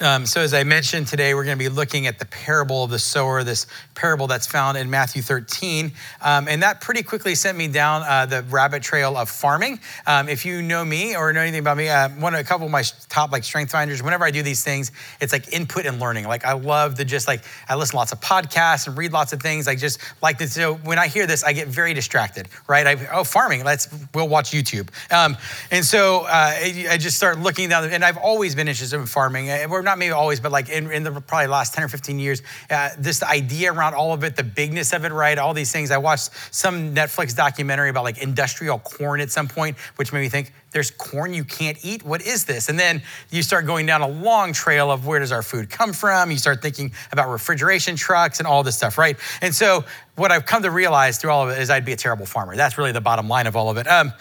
Um, so, as I mentioned today, we're going to be looking at the parable of the sower, this parable that's found in Matthew 13. Um, and that pretty quickly sent me down uh, the rabbit trail of farming. Um, if you know me or know anything about me, uh, one of a couple of my top like strength finders, whenever I do these things, it's like input and learning. Like I love to just like I listen to lots of podcasts and read lots of things. I just like this. So when I hear this, I get very distracted. Right? I, oh, farming. Let's we'll watch YouTube. Um, and so uh, I, I, just start looking down. And I've always been interested in farming. Uh, we're not maybe always, but like in, in the probably last 10 or 15 years, uh, this idea around all of it, the bigness of it, right? All these things. I watched some Netflix documentary about like industrial corn at some point, which made me think, there's corn you can't eat? What is this? And then you start going down a long trail of where does our food come from? You start thinking about refrigeration trucks and all this stuff, right? And so what I've come to realize through all of it is I'd be a terrible farmer. That's really the bottom line of all of it. Um,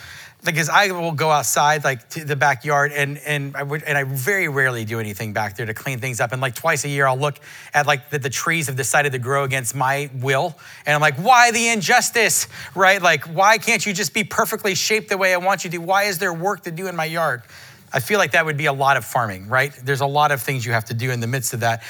because I will go outside like to the backyard and and I would, and I very rarely do anything back there to clean things up. And like twice a year, I'll look at like that the trees have decided to grow against my will, and I'm like, why the injustice, right? Like, why can't you just be perfectly shaped the way I want you to? Why is there work to do in my yard? I feel like that would be a lot of farming, right? There's a lot of things you have to do in the midst of that.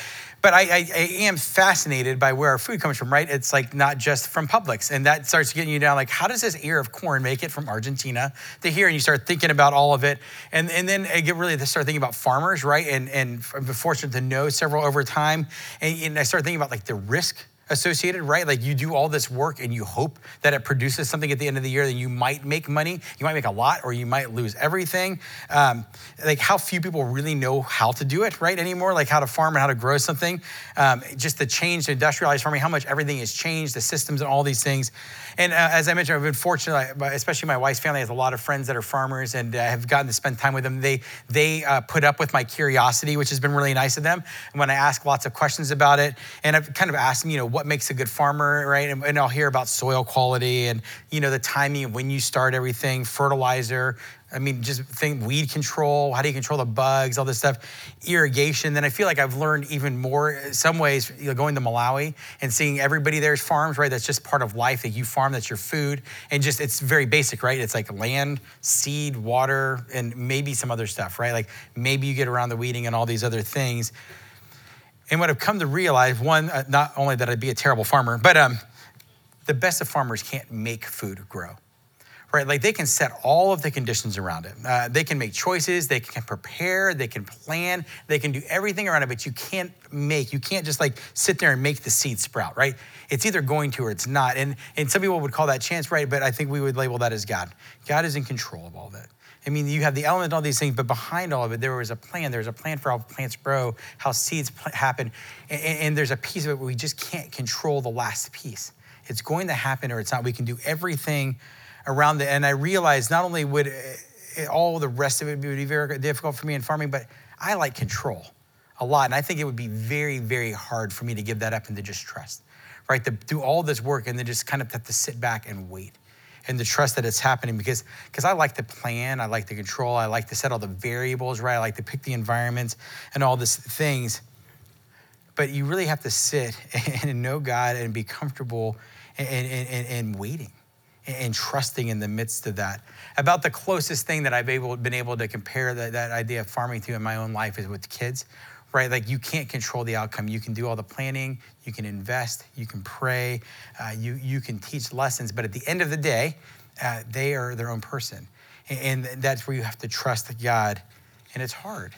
But I, I, I, am fascinated by where our food comes from, right? It's like not just from Publix. And that starts getting you down like, how does this ear of corn make it from Argentina to here? And you start thinking about all of it. And, and then I get really to start thinking about farmers, right? And, and I'm fortunate to know several over time. And, and I start thinking about like the risk associated, right? Like you do all this work and you hope that it produces something at the end of the year that you might make money, you might make a lot, or you might lose everything. Um, like how few people really know how to do it, right, anymore, like how to farm and how to grow something. Um, just the change to industrialized farming, how much everything has changed, the systems and all these things. And uh, as I mentioned, I've been fortunate, especially my wife's family has a lot of friends that are farmers and uh, have gotten to spend time with them. They, they uh, put up with my curiosity, which has been really nice of them. And when I ask lots of questions about it, and I've kind of asked them, you know, what makes a good farmer, right? And, and I'll hear about soil quality and, you know, the timing of when you start everything, fertilizer, I mean, just think weed control, how do you control the bugs, all this stuff, irrigation. Then I feel like I've learned even more, some ways, you know, going to Malawi and seeing everybody there's farms, right? That's just part of life that you farm, that's your food. And just, it's very basic, right? It's like land, seed, water, and maybe some other stuff, right? Like maybe you get around the weeding and all these other things. And what I've come to realize, one, uh, not only that I'd be a terrible farmer, but um, the best of farmers can't make food grow right? Like they can set all of the conditions around it. Uh, they can make choices, they can prepare, they can plan, they can do everything around it, but you can't make, you can't just like sit there and make the seed sprout, right? It's either going to or it's not. And, and some people would call that chance, right? But I think we would label that as God. God is in control of all that. I mean, you have the element, all these things, but behind all of it, there was a plan. There's a plan for how plants grow, how seeds happen. And, and there's a piece of it where we just can't control the last piece. It's going to happen or it's not. We can do everything around the, and I realized not only would it, all the rest of it be very difficult for me in farming, but I like control a lot. And I think it would be very, very hard for me to give that up and to just trust, right? To do all this work and then just kind of have to sit back and wait and to trust that it's happening because because I like to plan, I like to control, I like to set all the variables right, I like to pick the environments and all these things. But you really have to sit and know God and be comfortable and, and, and, and waiting and trusting in the midst of that. About the closest thing that I've able, been able to compare that, that idea of farming to in my own life is with kids, right? Like you can't control the outcome. You can do all the planning, you can invest, you can pray, uh, you, you can teach lessons, but at the end of the day, uh, they are their own person. And, and that's where you have to trust God, and it's hard.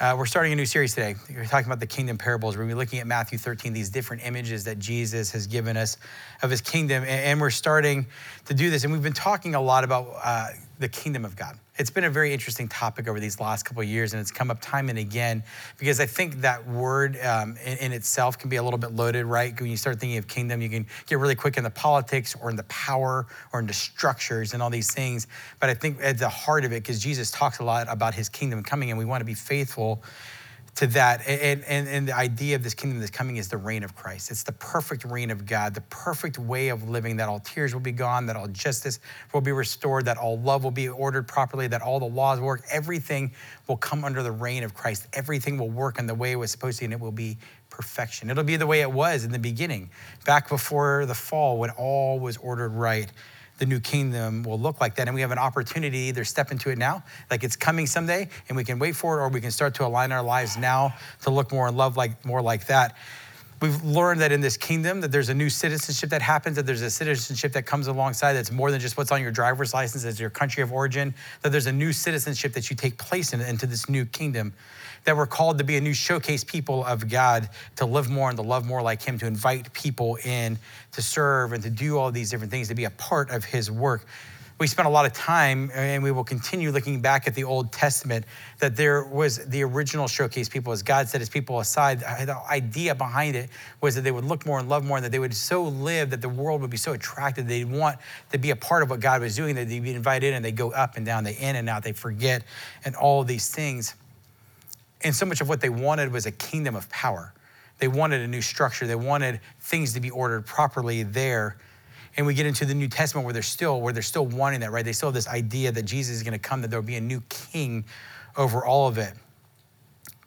Uh, we're starting a new series today. We're talking about the kingdom parables. We're going to be looking at Matthew 13, these different images that Jesus has given us of his kingdom. And, and we're starting to do this. And we've been talking a lot about uh, the kingdom of God it's been a very interesting topic over these last couple of years, and it's come up time and again because I think that word um, in, in, itself can be a little bit loaded, right? When you start thinking of kingdom, you can get really quick in the politics or in the power or in the structures and all these things. But I think at the heart of it, because Jesus talks a lot about his kingdom coming, and we want to be faithful to that. And, and, and the idea of this kingdom that's coming is the reign of Christ. It's the perfect reign of God, the perfect way of living, that all tears will be gone, that all justice will be restored, that all love will be ordered properly, that all the laws work. Everything will come under the reign of Christ. Everything will work in the way it was supposed to, and it will be perfection. It'll be the way it was in the beginning, back before the fall, when all was ordered right the new kingdom will look like that. And we have an opportunity to either step into it now, like it's coming someday, and we can wait for it, or we can start to align our lives now to look more and love like more like that. We've learned that in this kingdom that there's a new citizenship that happens, that there's a citizenship that comes alongside that's more than just what's on your driver's license as your country of origin, that there's a new citizenship that you take place in into this new kingdom, that we're called to be a new showcase people of God, to live more and to love more like him, to invite people in, to serve and to do all these different things, to be a part of his work we spent a lot of time and we will continue looking back at the Old Testament that there was the original showcase people as God set his people aside. The idea behind it was that they would look more and love more and that they would so live that the world would be so attracted. They'd want to be a part of what God was doing, that they'd be invited in and they go up and down, they in and out, they forget, and all these things. And so much of what they wanted was a kingdom of power. They wanted a new structure. They wanted things to be ordered properly there and we get into the New Testament where they're still where they're still wanting that, right? They still have this idea that Jesus is going to come, that there'll be a new king over all of it.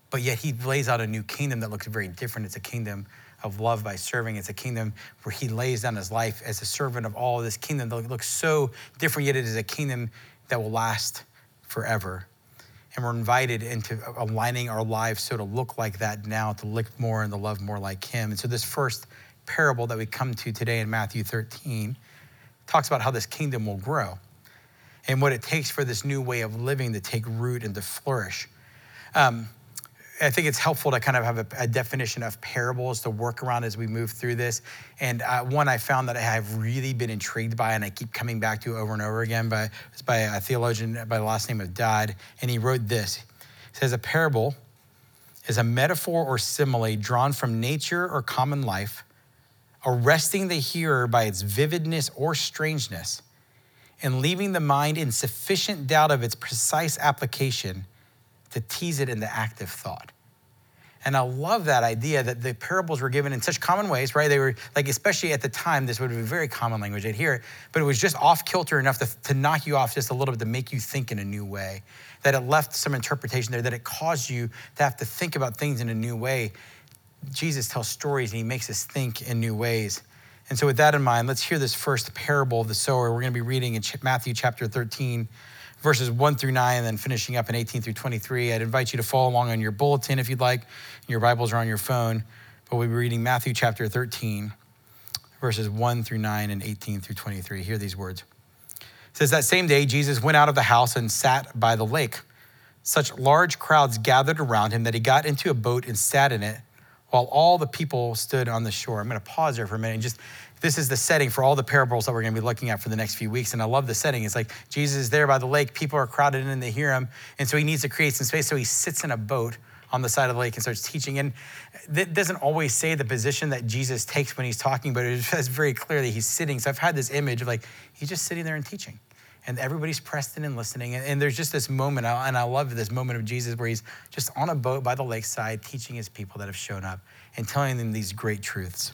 But yet he lays out a new kingdom that looks very different. It's a kingdom of love by serving. It's a kingdom where he lays down his life as a servant of all this kingdom that looks so different, yet it is a kingdom that will last forever. And we're invited into aligning our lives so to look like that now, to look more and to love more like him. And so this first parable that we come to today in Matthew 13 talks about how this kingdom will grow and what it takes for this new way of living to take root and to flourish. Um, I think it's helpful to kind of have a, a, definition of parables to work around as we move through this. And uh, one I found that I have really been intrigued by, and I keep coming back to over and over again, by, by a theologian by the last name of Dodd. And he wrote this He says, A parable is a metaphor or simile drawn from nature or common life arresting the hearer by its vividness or strangeness, and leaving the mind in sufficient doubt of its precise application to tease it into active thought. And I love that idea that the parables were given in such common ways, right? They were like, especially at the time, this would be very common language. I'd hear it, but it was just off kilter enough to, to knock you off just a little bit to make you think in a new way. That it left some interpretation there, that it caused you to have to think about things in a new way. Jesus tells stories and he makes us think in new ways. And so, with that in mind, let's hear this first parable of the sower. We're going to be reading in Matthew chapter 13, verses 1 through 9, and then finishing up in 18 through 23. I'd invite you to follow along on your bulletin if you'd like. Your Bibles are on your phone. But we'll be reading Matthew chapter 13, verses 1 through 9 and 18 through 23. Hear these words. It says, That same day, Jesus went out of the house and sat by the lake. Such large crowds gathered around him that he got into a boat and sat in it while all the people stood on the shore. I'm going to pause there for a minute and just this is the setting for all the parables that we're going to be looking at for the next few weeks. And I love the setting. It's like Jesus is there by the lake, people are crowded in and they hear him. And so he needs to create some space. So he sits in a boat on the side of the lake and starts teaching. And that doesn't always say the position that Jesus takes when he's talking, but it says very clearly he's sitting. So I've had this image of like, he's just sitting there and teaching and everybody's pressed in and listening. And, there's just this moment, and I love this moment of Jesus where he's just on a boat by the lakeside teaching his people that have shown up and telling them these great truths.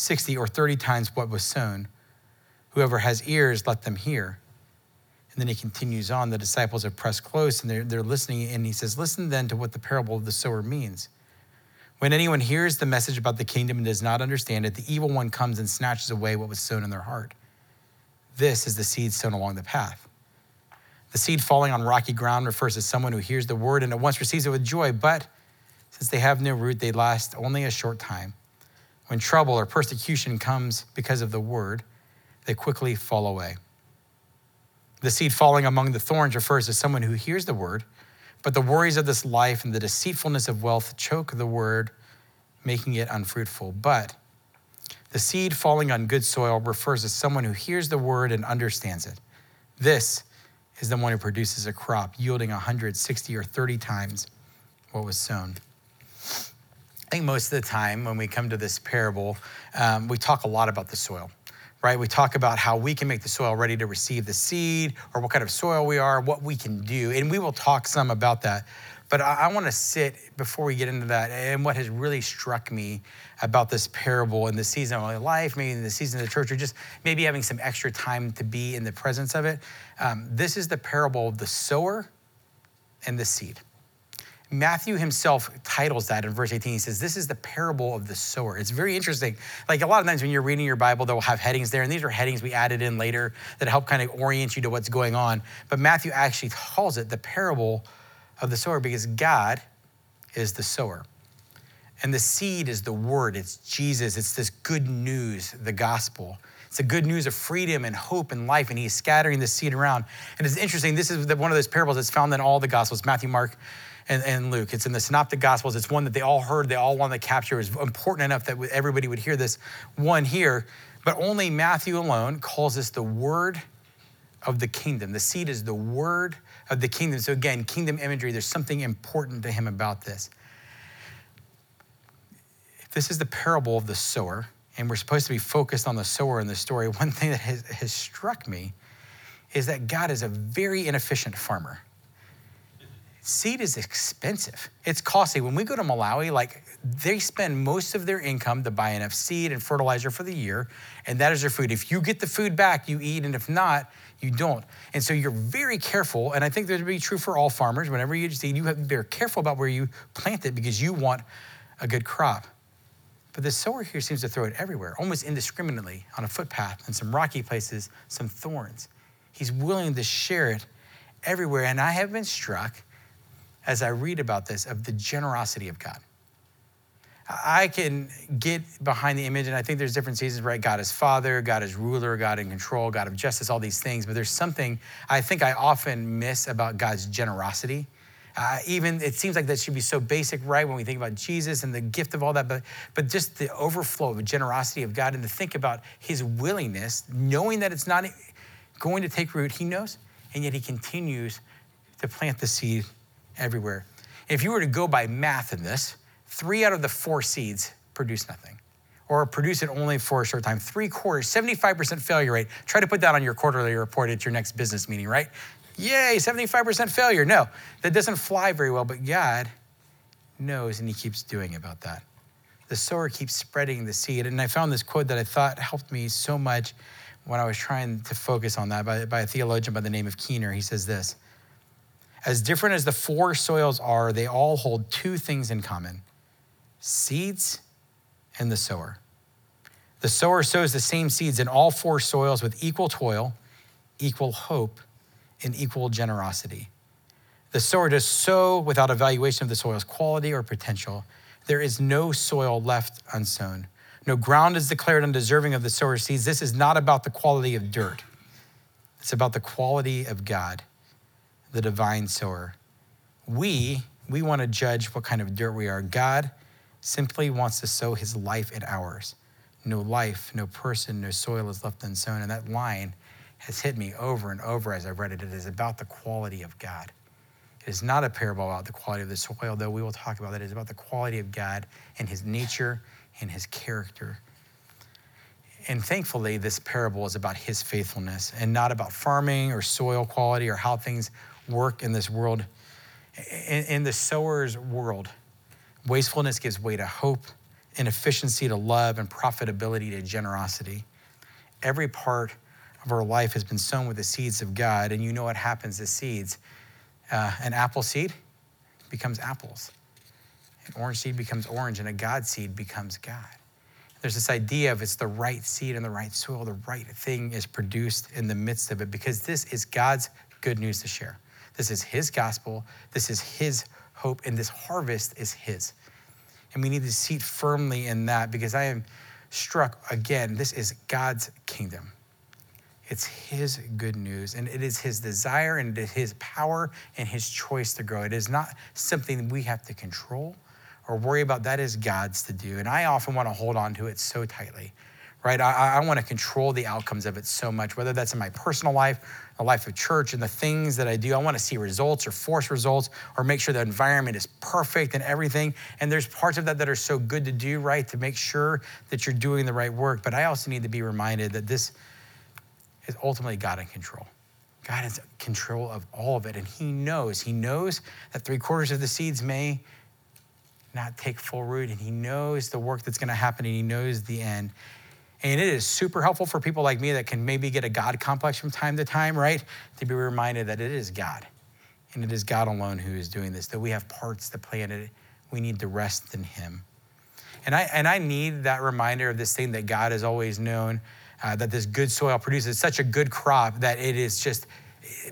sixty, or 30 times what was sown. Whoever has ears, let them hear. And then he continues on. The disciples are pressed close and they're, they're listening. And he says, Listen then to what the parable of the sower means. When anyone hears the message about the kingdom and does not understand it, the evil one comes and snatches away what was sown in their heart. This is the seed sown along the path. The seed falling on rocky ground refers to someone who hears the word and at once receives it with joy, but since they have no root, they last only a short time. When trouble or persecution comes because of the word, they quickly fall away. The seed falling among the thorns refers to someone who hears the word but the worries of this life and the deceitfulness of wealth choke the word, making it unfruitful. But the seed falling on good soil refers to someone who hears the word and understands it. This is the one who produces a crop yielding 160 or 30 times what was sown. I think most of the time when we come to this parable, um, we talk a lot about the soil right? We talk about how we can make the soil ready to receive the seed or what kind of soil we are, what we can do. And we will talk some about that. But I, I want to sit before we get into that and what has really struck me about this parable in the season of my life, maybe in the season of the church, or just maybe having some extra time to be in the presence of it. Um, this is the parable of the sower and the seed. Matthew himself titles that in verse 18. He says, This is the parable of the sower. It's very interesting. Like a lot of times when you're reading your Bible, they'll have headings there, and these are headings we added in later that help kind of orient you to what's going on. But Matthew actually calls it the parable of the sower because God is the sower. And the seed is the word, it's Jesus, it's this good news, the gospel. It's the good news of freedom and hope and life, and he's scattering the seed around. And it's interesting, this is one of those parables that's found in all the gospels Matthew, Mark, and, and Luke. It's in the Synoptic Gospels. It's one that they all heard, they all wanted to capture. It was important enough that everybody would hear this one here. But only Matthew alone calls this the word of the kingdom. The seed is the word of the kingdom. So, again, kingdom imagery, there's something important to him about this. This is the parable of the sower, and we're supposed to be focused on the sower in the story, one thing that has, has struck me is that God is a very inefficient farmer seed is expensive. It's costly. When we go to Malawi, like they spend most of their income to buy enough seed and fertilizer for the year, and that is their food. If you get the food back, you eat, and if not, you don't. And so you're very careful, and I think that would be true for all farmers. Whenever you seed, you have to be careful about where you plant it because you want a good crop. But the sower here seems to throw it everywhere, almost indiscriminately, on a footpath, in some rocky places, some thorns. He's willing to share it everywhere. And I have been struck as I read about this of the generosity of God. I can get behind the image, and I think there's different seasons, right? God is Father, God is ruler, God in control, God of justice, all these things. But there's something I think I often miss about God's generosity. Uh, even it seems like that should be so basic, right? When we think about Jesus and the gift of all that, but but just the overflow of the generosity of God, and to think about His willingness, knowing that it's not going to take root, He knows, and yet He continues to plant the seed everywhere. If you were to go by math in this, three out of the four seeds produce nothing or produce it only for a short time. Three quarters, 75% failure rate. Try to put that on your quarterly report at your next business meeting, right? Yay, 75% failure. No, that doesn't fly very well, but God knows and He keeps doing about that. The sower keeps spreading the seed. And I found this quote that I thought helped me so much when I was trying to focus on that by, by a theologian by the name of Keener. He says this as different as the four soils are, they all hold two things in common seeds and the sower. The sower sows the same seeds in all four soils with equal toil, equal hope, and equal generosity. The sower does sow without evaluation of the soil's quality or potential. There is no soil left unsown. No ground is declared undeserving of the sower's seeds. This is not about the quality of dirt, it's about the quality of God the divine sower. We, we want to judge what kind of dirt we are. God simply wants to sow his life in ours. No life, no person, no soil is left unsown. And that line has hit me over and over as I've read it. It is about the quality of God. It is not a parable about the quality of the soil, though we will talk about that. It is about the quality of God and his nature and his character. And thankfully, this parable is about his faithfulness and not about farming or soil quality or how things work in this world. In, in the sower's world, wastefulness gives way to hope, inefficiency to love, and profitability to generosity. Every part of our life has been sown with the seeds of God, and you know what happens to seeds. Uh, an apple seed becomes apples, an orange seed becomes orange, and a God seed becomes God. There's this idea of it's the right seed in the right soil, the right thing is produced in the midst of it, because this is God's good news to share. This is His gospel. This is His hope, and this harvest is His. And we need to seat firmly in that because I am struck again. This is God's kingdom. It's His good news, and it is His desire and His power and His choice to grow. It is not something we have to control or worry about. That is God's to do. And I often want to hold on to it so tightly right? I, I want to control the outcomes of it so much, whether that's in my personal life, the life of church, and the things that I do. I want to see results or force results or make sure the environment is perfect and everything. And there's parts of that that are so good to do, right? To make sure that you're doing the right work. But I also need to be reminded that this is ultimately God in control. God is control of all of it. And He knows, He knows that three quarters of the seeds may not take full root. And He knows the work that's going to happen and He knows the end. And it is super helpful for people like me that can maybe get a God complex from time to time, right? To be reminded that it is God. And it is God alone who is doing this, that we have parts to play in it. We need to rest in Him. And I, and I need that reminder of this thing that God has always known uh, that this good soil produces such a good crop that it is just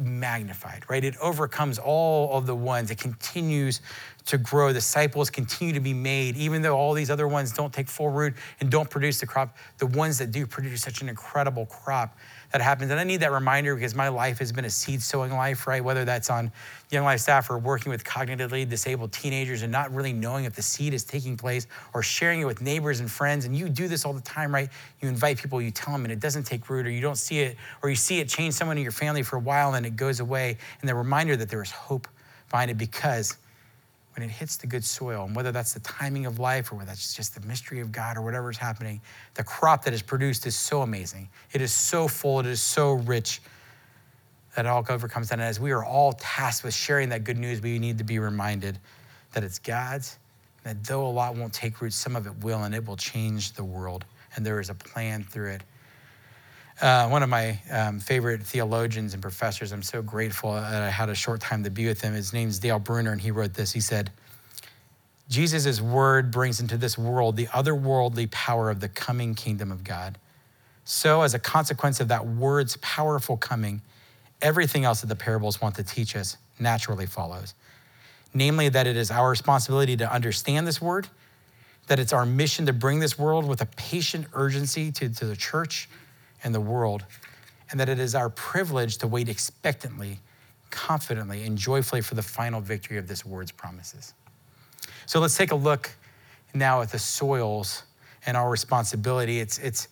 magnified, right? It overcomes all of the ones. It continues to grow. Disciples continue to be made, even though all these other ones don't take full root and don't produce the crop. The ones that do produce such an incredible crop that happens. And I need that reminder because my life has been a seed sowing life, right? Whether that's on Young Life staff or working with cognitively disabled teenagers and not really knowing if the seed is taking place or sharing it with neighbors and friends. And you do this all the time, right? You invite people, you tell them, and it doesn't take root, or you don't see it, or you see it change someone in your family for a while and it goes away. And the reminder that there is hope behind it because when it hits the good soil, and whether that's the timing of life or whether that's just the mystery of God or whatever is happening, the crop that is produced is so amazing. It is so full, it is so rich that it all overcomes that. And as we are all tasked with sharing that good news, we need to be reminded that it's God's, that though a lot won't take root, some of it will, and it will change the world. And there is a plan through it. Uh, one of my um, favorite theologians and professors, I'm so grateful that I had a short time to be with him. His name's Dale Bruner, and he wrote this. He said, Jesus' word brings into this world the otherworldly power of the coming kingdom of God. So, as a consequence of that word's powerful coming, everything else that the parables want to teach us naturally follows. Namely, that it is our responsibility to understand this word, that it's our mission to bring this world with a patient urgency to, to the church and the world, and that it is our privilege to wait expectantly, confidently, and joyfully for the final victory of this word's promises. So let's take a look now at the soils and our responsibility. It's, it's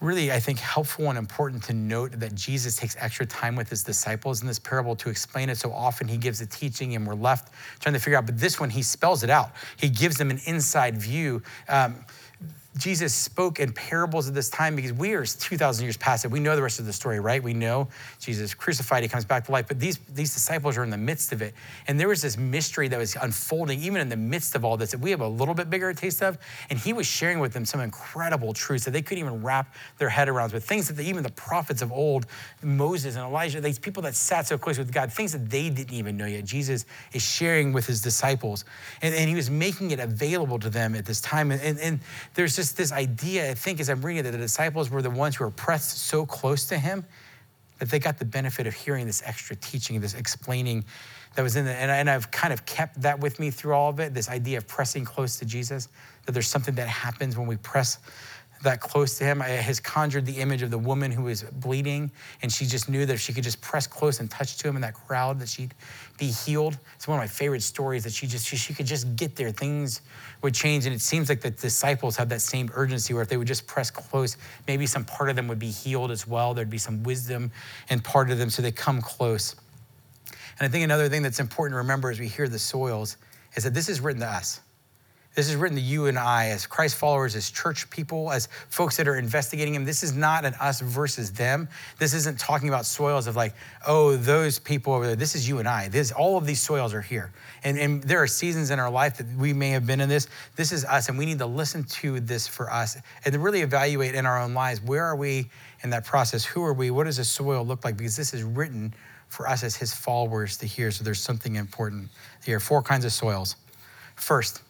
really, I think, helpful and important to note that Jesus takes extra time with his disciples in this parable to explain it. So often he gives a teaching and we're left trying to figure out, but this one he spells it out. He gives them an inside view. Um, Jesus spoke in parables at this time because we are 2,000 years past it. We know the rest of the story, right? We know Jesus crucified, he comes back to life, but these, these disciples are in the midst of it. And there was this mystery that was unfolding, even in the midst of all this, that we have a little bit bigger taste of. And he was sharing with them some incredible truths that they couldn't even wrap their head around with things that they, even the prophets of old, Moses and Elijah, these people that sat so close with God, things that they didn't even know yet. Jesus is sharing with his disciples. And, and he was making it available to them at this time. And, and, and there's just this idea, I think, as I'm reading it, that the disciples were the ones who were pressed so close to him that they got the benefit of hearing this extra teaching, this explaining that was in it. And, and I've kind of kept that with me through all of it this idea of pressing close to Jesus, that there's something that happens when we press that close to him has conjured the image of the woman who was bleeding and she just knew that if she could just press close and touch to him in that crowd that she'd be healed. It's one of my favorite stories that she just she, she could just get there. Things would change and it seems like the disciples have that same urgency where if they would just press close maybe some part of them would be healed as well. There'd be some wisdom and part of them so they come close. And i think another thing that's important to remember as we hear the soils is that this is written to us this is written to you and I as Christ followers, as church people, as folks that are investigating Him. This is not an us versus them. This isn't talking about soils of like, oh, those people over there. This is you and I. This, all of these soils are here. And, and there are seasons in our life that we may have been in this. This is us, and we need to listen to this for us and to really evaluate in our own lives where are we in that process? Who are we? What does the soil look like? Because this is written for us as His followers to hear. So there's something important here. Four kinds of soils. First,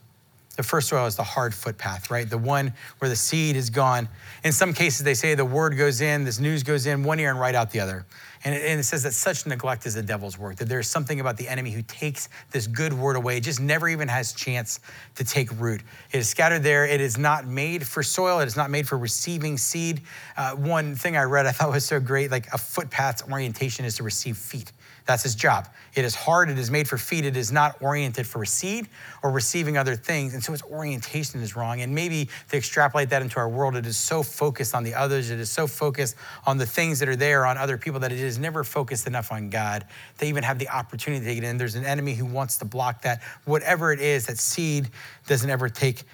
the first soil is the hard footpath, right? The one where the seed is gone. In some cases, they say the word goes in, this news goes in one ear and right out the other. And it, and it, says that such neglect is the devil's work, that there's something about the enemy who takes this good word away, It just never even has chance to take root. It is scattered there. It is not made for soil. It is not made for receiving seed. Uh, one thing I read I thought was so great, like a footpath's orientation is to receive feet. That's his job. It is hard, it is made for feet, it is not oriented for seed or receiving other things. And so its orientation is wrong. And maybe to extrapolate that into our world, it is so focused on the others, it is so focused on the things that are there, on other people, that it is never focused enough on God They even have the opportunity to get in. There's an enemy who wants to block that. Whatever it is, that seed doesn't ever take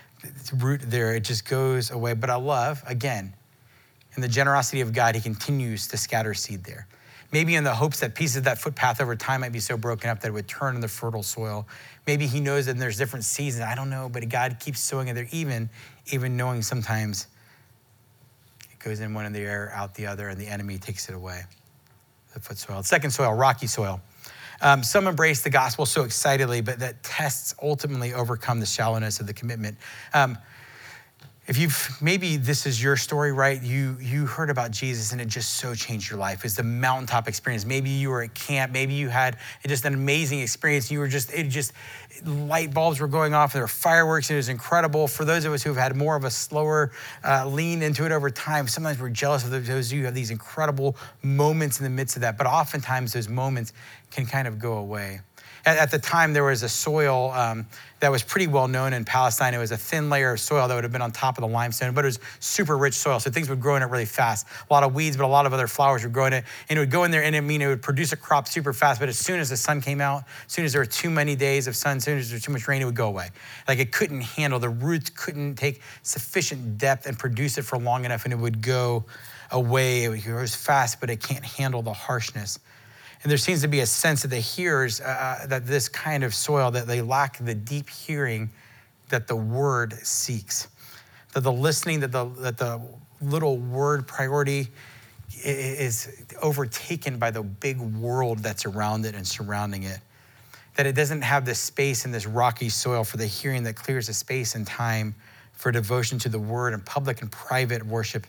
root there, it just goes away. But I love, again, in the generosity of God, he continues to scatter seed there maybe in the hopes that pieces of that footpath over time might be so broken up that it would turn in the fertile soil. Maybe he knows that there's different seasons. I don't know, but God keeps sowing it there, even, even knowing sometimes it goes in one in the air, out the other, and the enemy takes it away. The foot soil. Second soil, rocky soil. Um, some embrace the gospel so excitedly, but that tests ultimately overcome the shallowness of the commitment. Um, if you've maybe this is your story right? You you heard about jesus and it just so changed your life. It's the mountaintop experience. Maybe you were at camp. Maybe you had just an amazing experience. You were just it just light bulbs were going off. There were fireworks. And it was incredible. For those of us who have had more of a slower uh, lean into it over time sometimes we're jealous of those who have these incredible moments in the midst of that. But oftentimes those moments can kind of go away at, at the time, there was a soil um, that was pretty well known in Palestine. It was a thin layer of soil that would have been on top of the limestone, but it was super rich soil. So things would grow in it really fast. A lot of weeds, but a lot of other flowers would grow in it. And it would go in there and it, mean, it would produce a crop super fast. But as soon as the sun came out, as soon as there were too many days of sun, as soon as there was too much rain, it would go away. Like it couldn't handle, the roots couldn't take sufficient depth and produce it for long enough, and it would go away. It was fast, but it can't handle the harshness. And there seems to be a sense of the hearers uh, uh, that this kind of soil, that they lack the deep hearing that the word seeks. That the listening, that the, that the little word priority is overtaken by the big world that's around it and surrounding it. That it doesn't have the space in this rocky soil for the hearing that clears the space and time for devotion to the word and public and private worship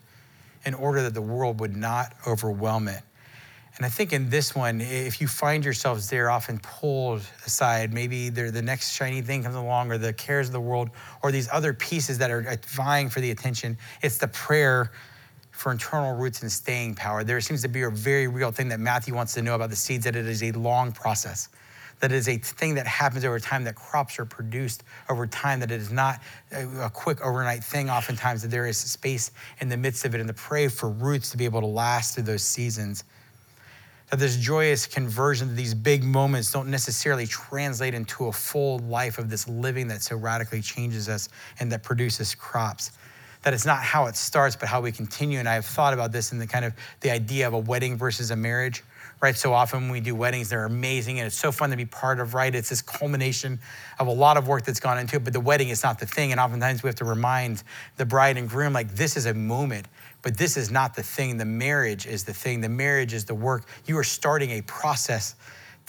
in order that the world would not overwhelm it. And I think in this one, if you find yourselves there often pulled aside, maybe the next shiny thing comes along, or the cares of the world, or these other pieces that are uh, vying for the attention, it's the prayer for internal roots and staying power. There seems to be a very real thing that Matthew wants to know about the seeds that it is a long process, that it is a thing that happens over time, that crops are produced over time, that it is not uh, a quick overnight thing, oftentimes, that there is space in the midst of it, and to pray for roots to be able to last through those seasons that this joyous conversion, these big moments don't necessarily translate into a full life of this living that so radically changes us and that produces crops. That it's not how it starts, but how we continue. And I have thought about this in the kind of the idea of a wedding versus a marriage, right? So often when we do weddings, they're amazing and it's so fun to be part of, right? It's this culmination of a lot of work that's gone into it, but the wedding is not the thing. And oftentimes we have to remind the bride and groom, like, this is a moment but this is not the thing. The marriage is the thing. The marriage is the work. You are starting a process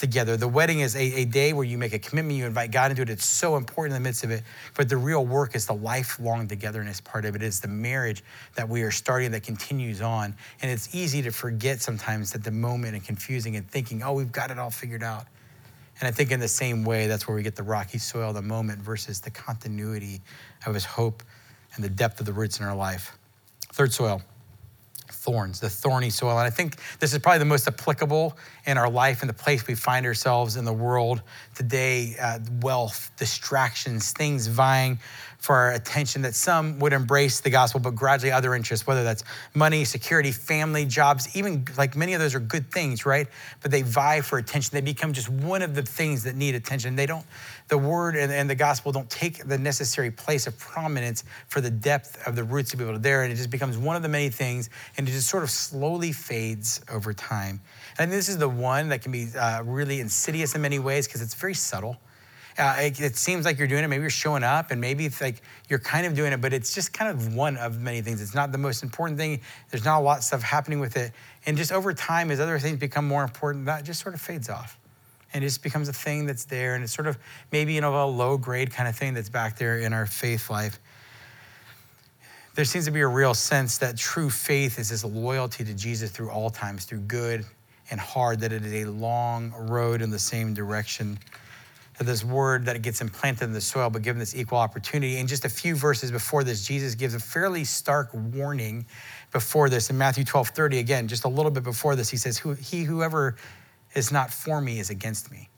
together. The wedding is a, a, day where you make a commitment, you invite God into it. It's so important in the midst of it. But the real work is the lifelong togetherness part of it. It's the marriage that we are starting that continues on. And it's easy to forget sometimes that the moment and confusing and thinking, oh, we've got it all figured out. And I think in the same way, that's where we get the rocky soil, the moment versus the continuity of his hope and the depth of the roots in our life. Third soil, thorns, the thorny soil. And I think this is probably the most applicable in our life and the place we find ourselves in the world today uh, wealth, distractions, things vying for our attention that some would embrace the gospel, but gradually other interests, whether that's money, security, family, jobs, even like many of those are good things, right? But they vie for attention. They become just one of the things that need attention. They don't, the word and, and the gospel don't take the necessary place of prominence for the depth of the roots to be able to there. And it just becomes one of the many things and it just sort of slowly fades over time. And this is the one that can be uh, really insidious in many ways because it's very subtle uh, it, it, seems like you're doing it. Maybe you're showing up, and maybe it's like you're kind of doing it, but it's just kind of one of many things. It's not the most important thing. There's not a lot of stuff happening with it. And just over time, as other things become more important, that just sort of fades off. And it just becomes a thing that's there, and it's sort of maybe you know a low grade kind of thing that's back there in our faith life. There seems to be a real sense that true faith is this loyalty to Jesus through all times, through good and hard, that it is a long road in the same direction. That this word that it gets implanted in the soil, but given this equal opportunity. In just a few verses before this, Jesus gives a fairly stark warning before this in Matthew 12 30. Again, just a little bit before this, he says, He whoever is not for me is against me.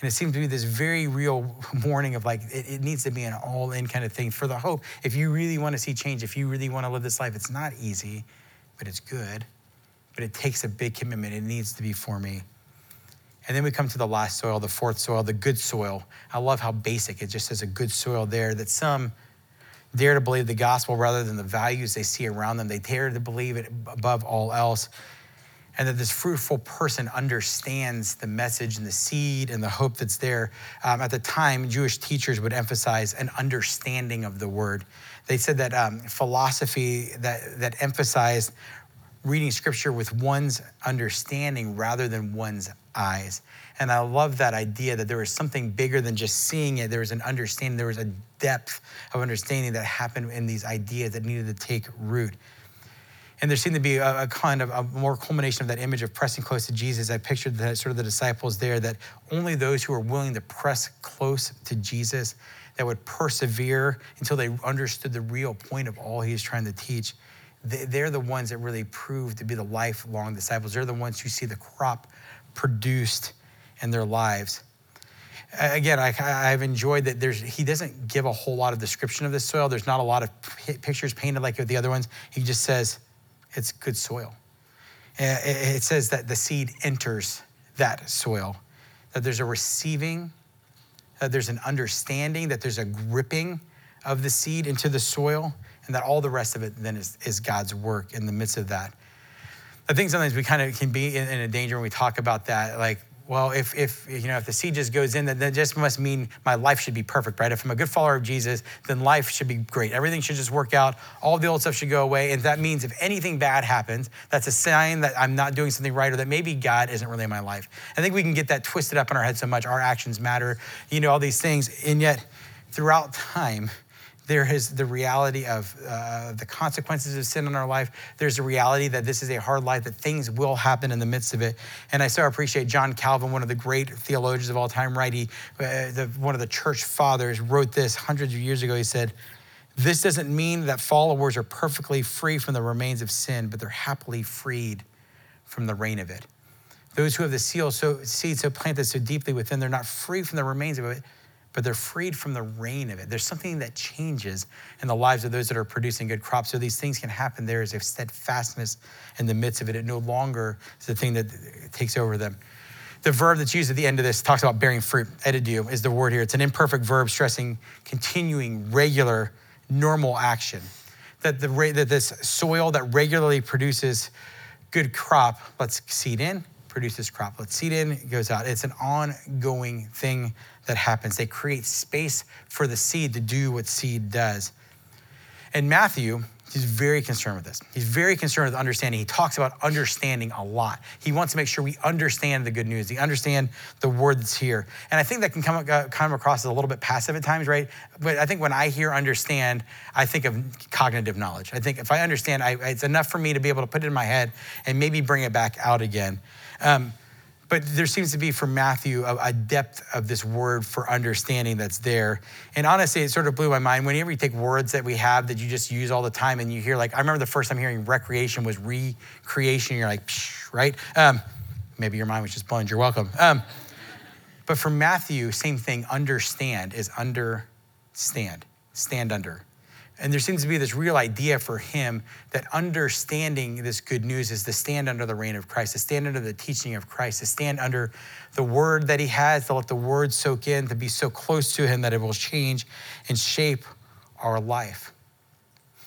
And it seems to be this very real warning of like, it, it needs to be an all in kind of thing for the hope. If you really want to see change, if you really want to live this life, it's not easy, but it's good. But it takes a big commitment. It needs to be for me. And then we come to the last soil, the fourth soil, the good soil. I love how basic it just says a good soil there that some dare to believe the gospel rather than the values they see around them. They dare to believe it above all else and that this fruitful person understands the message and the seed and the hope that's there. Um, at the time, Jewish teachers would emphasize an understanding of the word. They said that um, philosophy that, that emphasized reading scripture with one's understanding rather than one's eyes. And I love that idea that there was something bigger than just seeing it. There was an understanding, there was a depth of understanding that happened in these ideas that needed to take root. And there seemed to be a, a, kind of a more culmination of that image of pressing close to Jesus. I pictured the, sort of the disciples there that only those who are willing to press close to Jesus, that would persevere until they understood the real point of all he is trying to teach, they, are the ones that really prove to be the lifelong disciples. They're the ones who see the crop produced in their lives. Again, I, have enjoyed that there's, he doesn't give a whole lot of description of this soil. There's not a lot of pictures painted like the other ones. He just says, it's good soil. It says that the seed enters that soil, that there's a receiving, that there's an understanding, that there's a gripping of the seed into the soil, and that all the rest of it then is, is God's work in the midst of that. I think sometimes we kind of can be in, in a danger when we talk about that, like well, if, if, you know, if the seed just goes in, then that just must mean my life should be perfect, right? If I'm a good follower of Jesus, then life should be great. Everything should just work out. All the old stuff should go away. And that means if anything bad happens, that's a sign that I'm not doing something right or that maybe God isn't really in my life. I think we can get that twisted up in our head so much. Our actions matter, you know, all these things. And yet, throughout time, there is the reality of uh, the consequences of sin in our life. There's a reality that this is a hard life, that things will happen in the midst of it. And I so appreciate John Calvin, one of the great theologians of all time, right? He, uh, the, one of the church fathers, wrote this hundreds of years ago. He said, This doesn't mean that followers are perfectly free from the remains of sin, but they're happily freed from the reign of it. Those who have the seal so, seed so planted so deeply within, they're not free from the remains of it, but they're freed from the reign of it. There's something that changes in the lives of those that are producing good crops. So these things can happen. There is a steadfastness in the midst of it. It no longer is the thing that takes over them. The verb that's used at the end of this talks about bearing fruit. Edidu is the word here. It's an imperfect verb stressing continuing, regular, normal action. That, the, that this soil that regularly produces good crop lets seed in, produces crop. Let's seed in, it goes out. It's an ongoing thing that happens. They create space for the seed to do what seed does. And Matthew, he's very concerned with this. He's very concerned with understanding. He talks about understanding a lot. He wants to make sure we understand the good news, we understand the word that's here. And I think that can come, uh, come across as a little bit passive at times, right? But I think when I hear understand, I think of cognitive knowledge. I think if I understand, I, it's enough for me to be able to put it in my head and maybe bring it back out again. Um, but there seems to be for Matthew a, a, depth of this word for understanding that's there. And honestly, it sort of blew my mind. Whenever you take words that we have that you just use all the time and you hear, like, I remember the first time hearing recreation was recreation. You're like, right? Um, maybe your mind was just blown. You're welcome. Um, but for Matthew, same thing. Understand is understand, stand under. And there seems to be this real idea for him that understanding this good news is to stand under the reign of Christ, to stand under the teaching of Christ, to stand under the word that he has, to let the word soak in, to be so close to him that it will change and shape our life.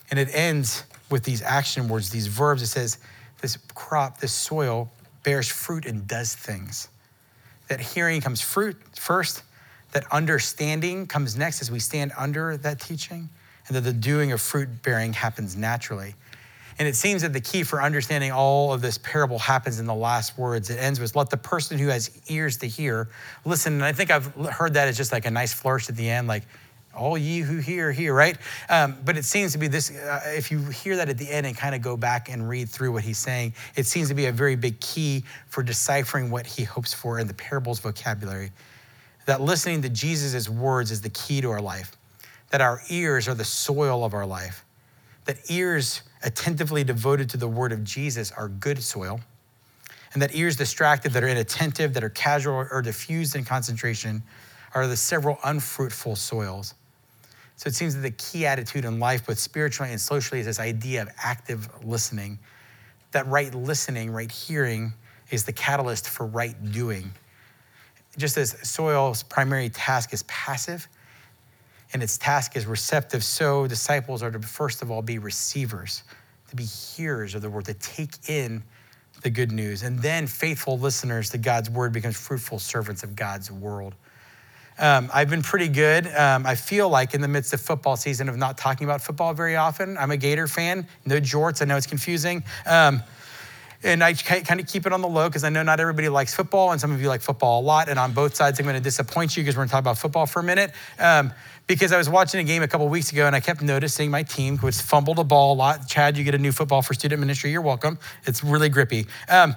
And it ends with these action words, these verbs. It says, This crop, this soil bears fruit and does things. That hearing comes fruit first, that understanding comes next as we stand under that teaching and that the doing of fruit bearing happens naturally. And it seems that the key for understanding all of this parable happens in the last words. It ends with, let the person who has ears to hear listen. And I think I've heard that as just like a nice flourish at the end, like, all ye who hear, hear, right? Um, but it seems to be this, uh, if you hear that at the end and kind of go back and read through what he's saying, it seems to be a very big key for deciphering what he hopes for in the parable's vocabulary. That listening to Jesus' words is the key to our life, that our ears are the soil of our life, that ears attentively devoted to the word of Jesus are good soil and that ears distracted, that are inattentive, that are casual or diffused in concentration, are the several unfruitful soils. So it seems that the key attitude in life, both spiritually and socially, is this idea of active listening. That right listening, right hearing, is the catalyst for right doing. Just as soil's primary task is passive and its task is receptive, so disciples are to first of all be receivers, to be hearers of the word, to take in the good news. And then faithful listeners to God's word becomes fruitful servants of God's world. Um, I've been pretty good. Um, I feel like in the midst of football season of not talking about football very often. I'm a Gator fan. No jorts. I know it's confusing. Um, and I kind of keep it on the low because I know not everybody likes football, and some of you like football a lot. And on both sides, I'm going to disappoint you because we're going to talk about football for a minute. Um, because I was watching a game a couple weeks ago, and I kept noticing my team, which fumbled a ball a lot. Chad, you get a new football for student ministry. You're welcome. It's really grippy. Um,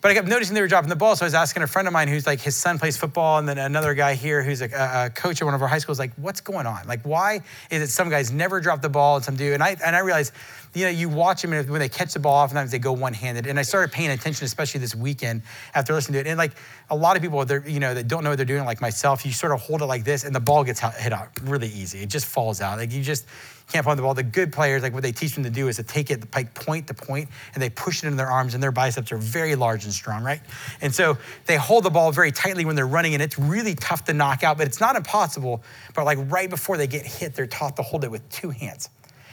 but I kept noticing they were dropping the ball. So I was asking a friend of mine who's like, his son plays football. And then another guy here who's a, a coach at one of our high schools, like, what's going on? Like, why is it some guys never drop the ball and some do? And I, and I realized, you know, you watch them and when they catch the ball, oftentimes they go one handed. And I started paying attention, especially this weekend after listening to it. And like a lot of people, they're, you know, that don't know what they're doing, like myself, you sort of hold it like this and the ball gets hit out really easy. It just falls out. Like you just, can't find the ball. The good players, like what they teach them to do is to take it like point to point and they push it into their arms and their biceps are very large and strong, right? And so they hold the ball very tightly when they're running and it's really tough to knock out, but it's not impossible. But like right before they get hit, they're taught to hold it with two hands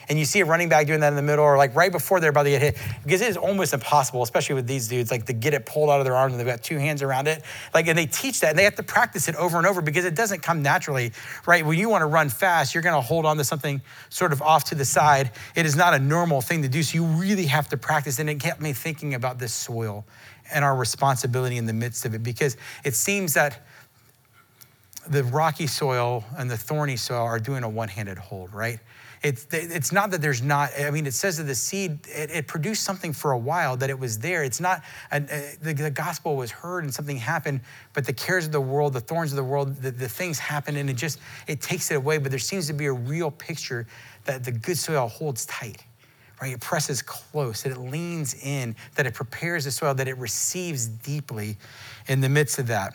and you see a running back doing that in the middle or like right before they're about to get hit, because it is almost impossible, especially with these dudes, like to get it pulled out of their arms and they've got two hands around it. Like, and they teach that and they have to practice it over and over because it doesn't come naturally, right? When you want to run fast, you're going to hold on to something sort of off to the side. It is not a normal thing to do. So you really have to practice. And it kept me thinking about this soil and our responsibility in the midst of it because it seems that the rocky soil and the thorny soil are doing a one handed hold, right? It's, it's not that there's not, I mean, it says that the seed, it, it produced something for a while, that it was there. It's not, a, a, the, the, gospel was heard and something happened, but the cares of the world, the thorns of the world, the, the things happen and it just, it takes it away. But there seems to be a real picture that the good soil holds tight right? It presses close, that it leans in, that it prepares the soil, that it receives deeply in the midst of that.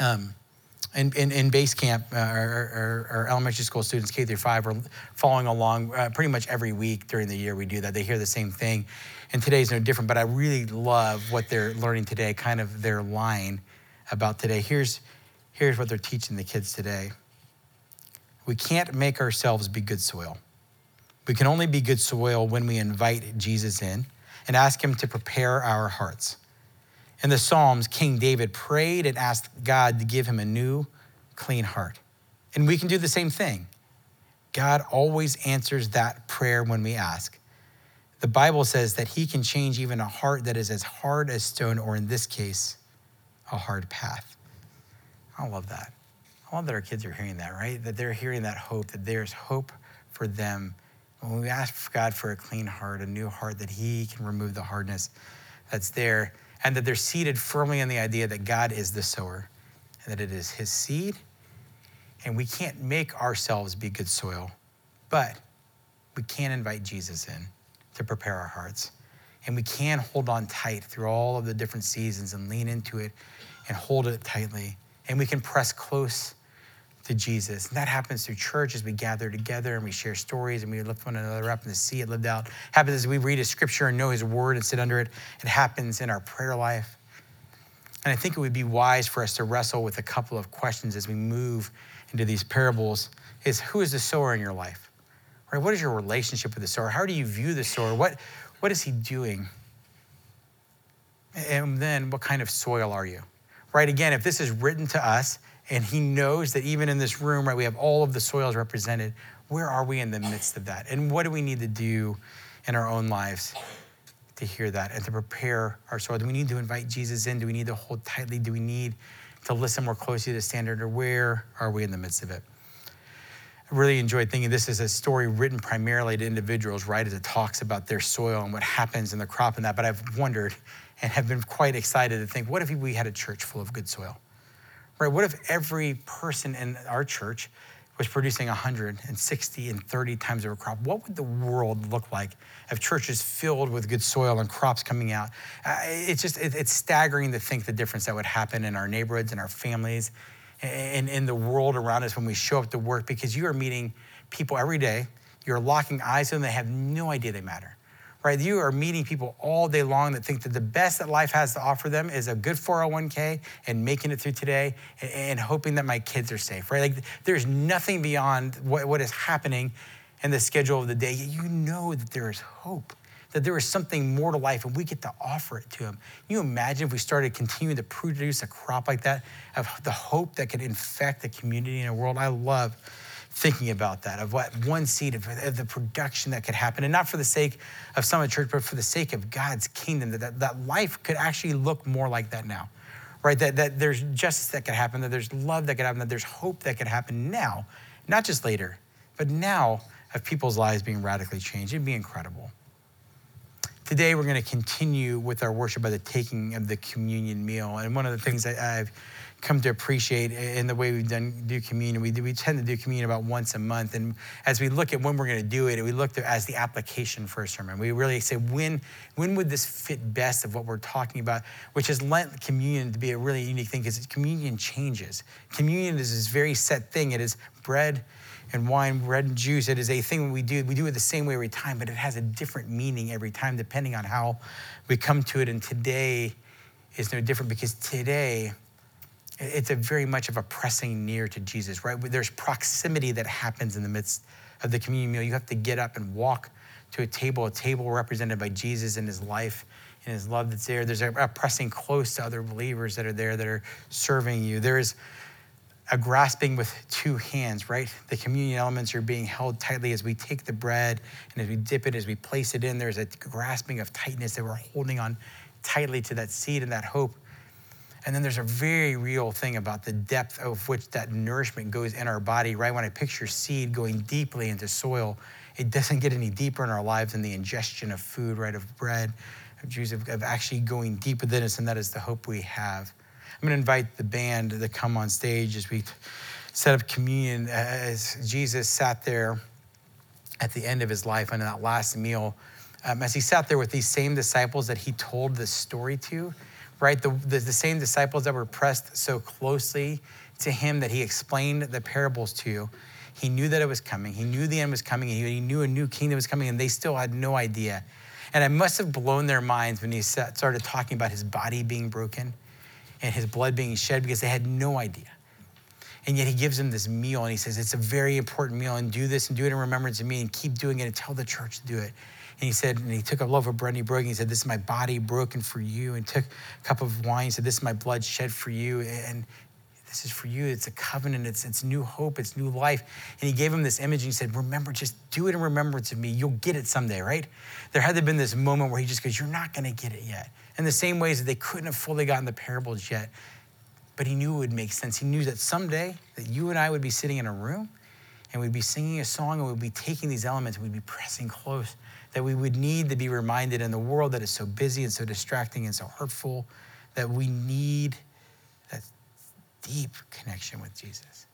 Um, in, in, in base camp, uh, our, elementary school students, K through five, are following along uh, pretty much every week during the year. We do that. They hear the same thing. And today's no different, but I really love what they're learning today, kind of their line about today. Here's, here's what they're teaching the kids today We can't make ourselves be good soil. We can only be good soil when we invite Jesus in and ask him to prepare our hearts. In the Psalms, King David prayed and asked God to give him a new, clean heart. And we can do the same thing. God always answers that prayer when we ask. The Bible says that he can change even a heart that is as hard as stone, or in this case, a hard path. I love that. I love that our kids are hearing that, right? That they're hearing that hope, that there's hope for them. When we ask God for a clean heart, a new heart, that he can remove the hardness that's there and that they're seated firmly in the idea that God is the sower and that it is his seed. And we can't make ourselves be good soil, but we can invite Jesus in to prepare our hearts. And we can hold on tight through all of the different seasons and lean into it and hold it tightly. And we can press close to Jesus. And that happens through church as we gather together and we share stories and we lift one another up and see it lived out. It happens as we read his scripture and know his word and sit under it. It happens in our prayer life. And I think it would be wise for us to wrestle with a couple of questions as we move into these parables is who is the sower in your life? Right? What is your relationship with the sower? How do you view the sower? What, what is he doing? And then what kind of soil are you? Right? Again, if this is written to us, and he knows that even in this room, right, we have all of the soils represented. Where are we in the midst of that? And what do we need to do in our own lives to hear that and to prepare our soil? Do we need to invite Jesus in? Do we need to hold tightly? Do we need to listen more closely to the standard? Or where are we in the midst of it? I really enjoyed thinking this is a story written primarily to individuals, right? As it talks about their soil and what happens in the crop and that. But I've wondered and have been quite excited to think what if we had a church full of good soil? Right? What if every person in our church was producing 160 and 30 times over crop, what would the world look like if churches filled with good soil and crops coming out? It's just, it, it's staggering to think the difference that would happen in our neighborhoods and our families and in the world around us when we show up to work because you are meeting people every day. You're locking eyes on them, they have no idea they matter right? You are meeting people all day long that think that the best that life has to offer them is a good 401k and making it through today and hoping that my kids are safe, right? Like there's nothing beyond what, what is happening in the schedule of the day. You know that there is hope, that there is something more to life and we get to offer it to them. Can you imagine if we started continuing to produce a crop like that of the hope that could infect the community and the world? I love thinking about that, of what one seed of, the production that could happen, and not for the sake of Summit Church, but for the sake of God's kingdom, that, that life could actually look more like that now, right? That, that there's justice that could happen, that there's love that could happen, that there's hope that could happen now, not just later, but now of people's lives being radically changed. It'd be incredible. Today, we're going to continue with our worship by the taking of the communion meal. And one of the things that I've come to appreciate in the way we've done do communion. We, do, we tend to do communion about once a month. And as we look at when we're going to do it, we look at as the application for a sermon. We really say, when, when would this fit best of what we're talking about, which has lent communion to be a really unique thing because communion changes. Communion is this very set thing. It is bread and wine, bread and juice. It is a thing we do. We do it the same way every time, but it has a different meaning every time depending on how we come to it. And today is no different because today, it's a very much of a pressing near to Jesus, right? There's proximity that happens in the midst of the communion meal. You have to get up and walk to a table, a table represented by Jesus and his life and his love that's there. There's a, pressing close to other believers that are there that are serving you. There is a grasping with two hands, right? The communion elements are being held tightly as we take the bread and as we dip it, as we place it in, there's a grasping of tightness that we're holding on tightly to that seed and that hope and then there's a very real thing about the depth of which that nourishment goes in our body, right? When I picture seed going deeply into soil, it doesn't get any deeper in our lives than the ingestion of food, right? Of bread, of juice, of, of actually going deep within us, and that is the hope we have. I'm going to invite the band to come on stage as we set up communion. As Jesus sat there at the end of his life on that last meal, um, as he sat there with these same disciples that he told this story to, right? The, the, the, same disciples that were pressed so closely to him that he explained the parables to. He knew that it was coming. He knew the end was coming. And he knew a new kingdom was coming, and they still had no idea. And it must have blown their minds when he started talking about his body being broken and his blood being shed because they had no idea. And yet he gives them this meal and he says, It's a very important meal, and do this and do it in remembrance of me, and keep doing it and tell the church to do it. And he said, and he took a loaf of bread and he broke it. And he said, This is my body broken for you. And took a cup of wine. He said, This is my blood shed for you. And this is for you. It's a covenant. It's, it's new hope. It's new life. And he gave him this image and he said, Remember, just do it in remembrance of me. You'll get it someday, right? There had to been this moment where he just goes, You're not going to get it yet. In the same ways that they couldn't have fully gotten the parables yet. But he knew it would make sense. He knew that someday that you and I would be sitting in a room and we'd be singing a song and we'd be taking these elements and we'd be pressing close that we would need to be reminded in the world that is so busy and so distracting and so hurtful that we need that deep connection with Jesus.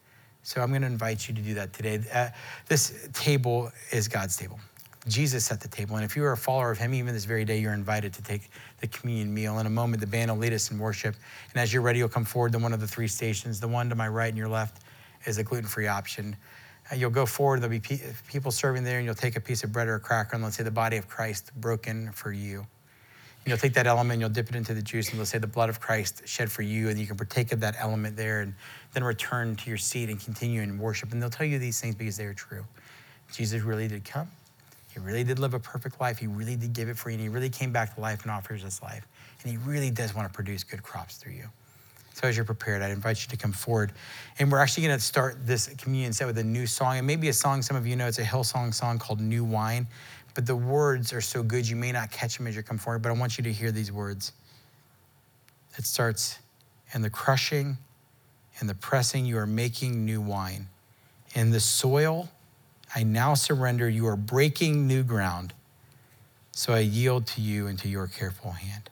So I'm going to invite you to do that today. Uh, this table is God's table. Jesus set the table. And if you are a follower of him, even this very day, you're invited to take the communion meal. In a moment, the band will lead us in worship. And as you're ready, you'll come forward to one of the three stations. The one to my right and your left is a gluten free option Uh, you'll go forward, there'll be people serving there, and you'll take a piece of bread or a cracker, and they'll say, The body of Christ broken for you. And you'll take that element, and you'll dip it into the juice, and they'll say, The blood of Christ shed for you. And you can partake of that element there, and then return to your seat and continue in worship. And they'll tell you these things because they are true. Jesus really did come. He really did live a perfect life. He really did give it for you, and He really came back to life and offers us life. And He really does want to produce good crops through you. So as you're prepared, I invite you to come forward. And we're actually going to start this communion set with a new song. And maybe a song some of you know, it's a Hillsong song called New Wine. But the words are so good, you may not catch them as you come forward. But I want you to hear these words. It starts, in the crushing and the pressing, you are making new wine. In the soil, I now surrender. You are breaking new ground. So I yield to you and to your careful hand.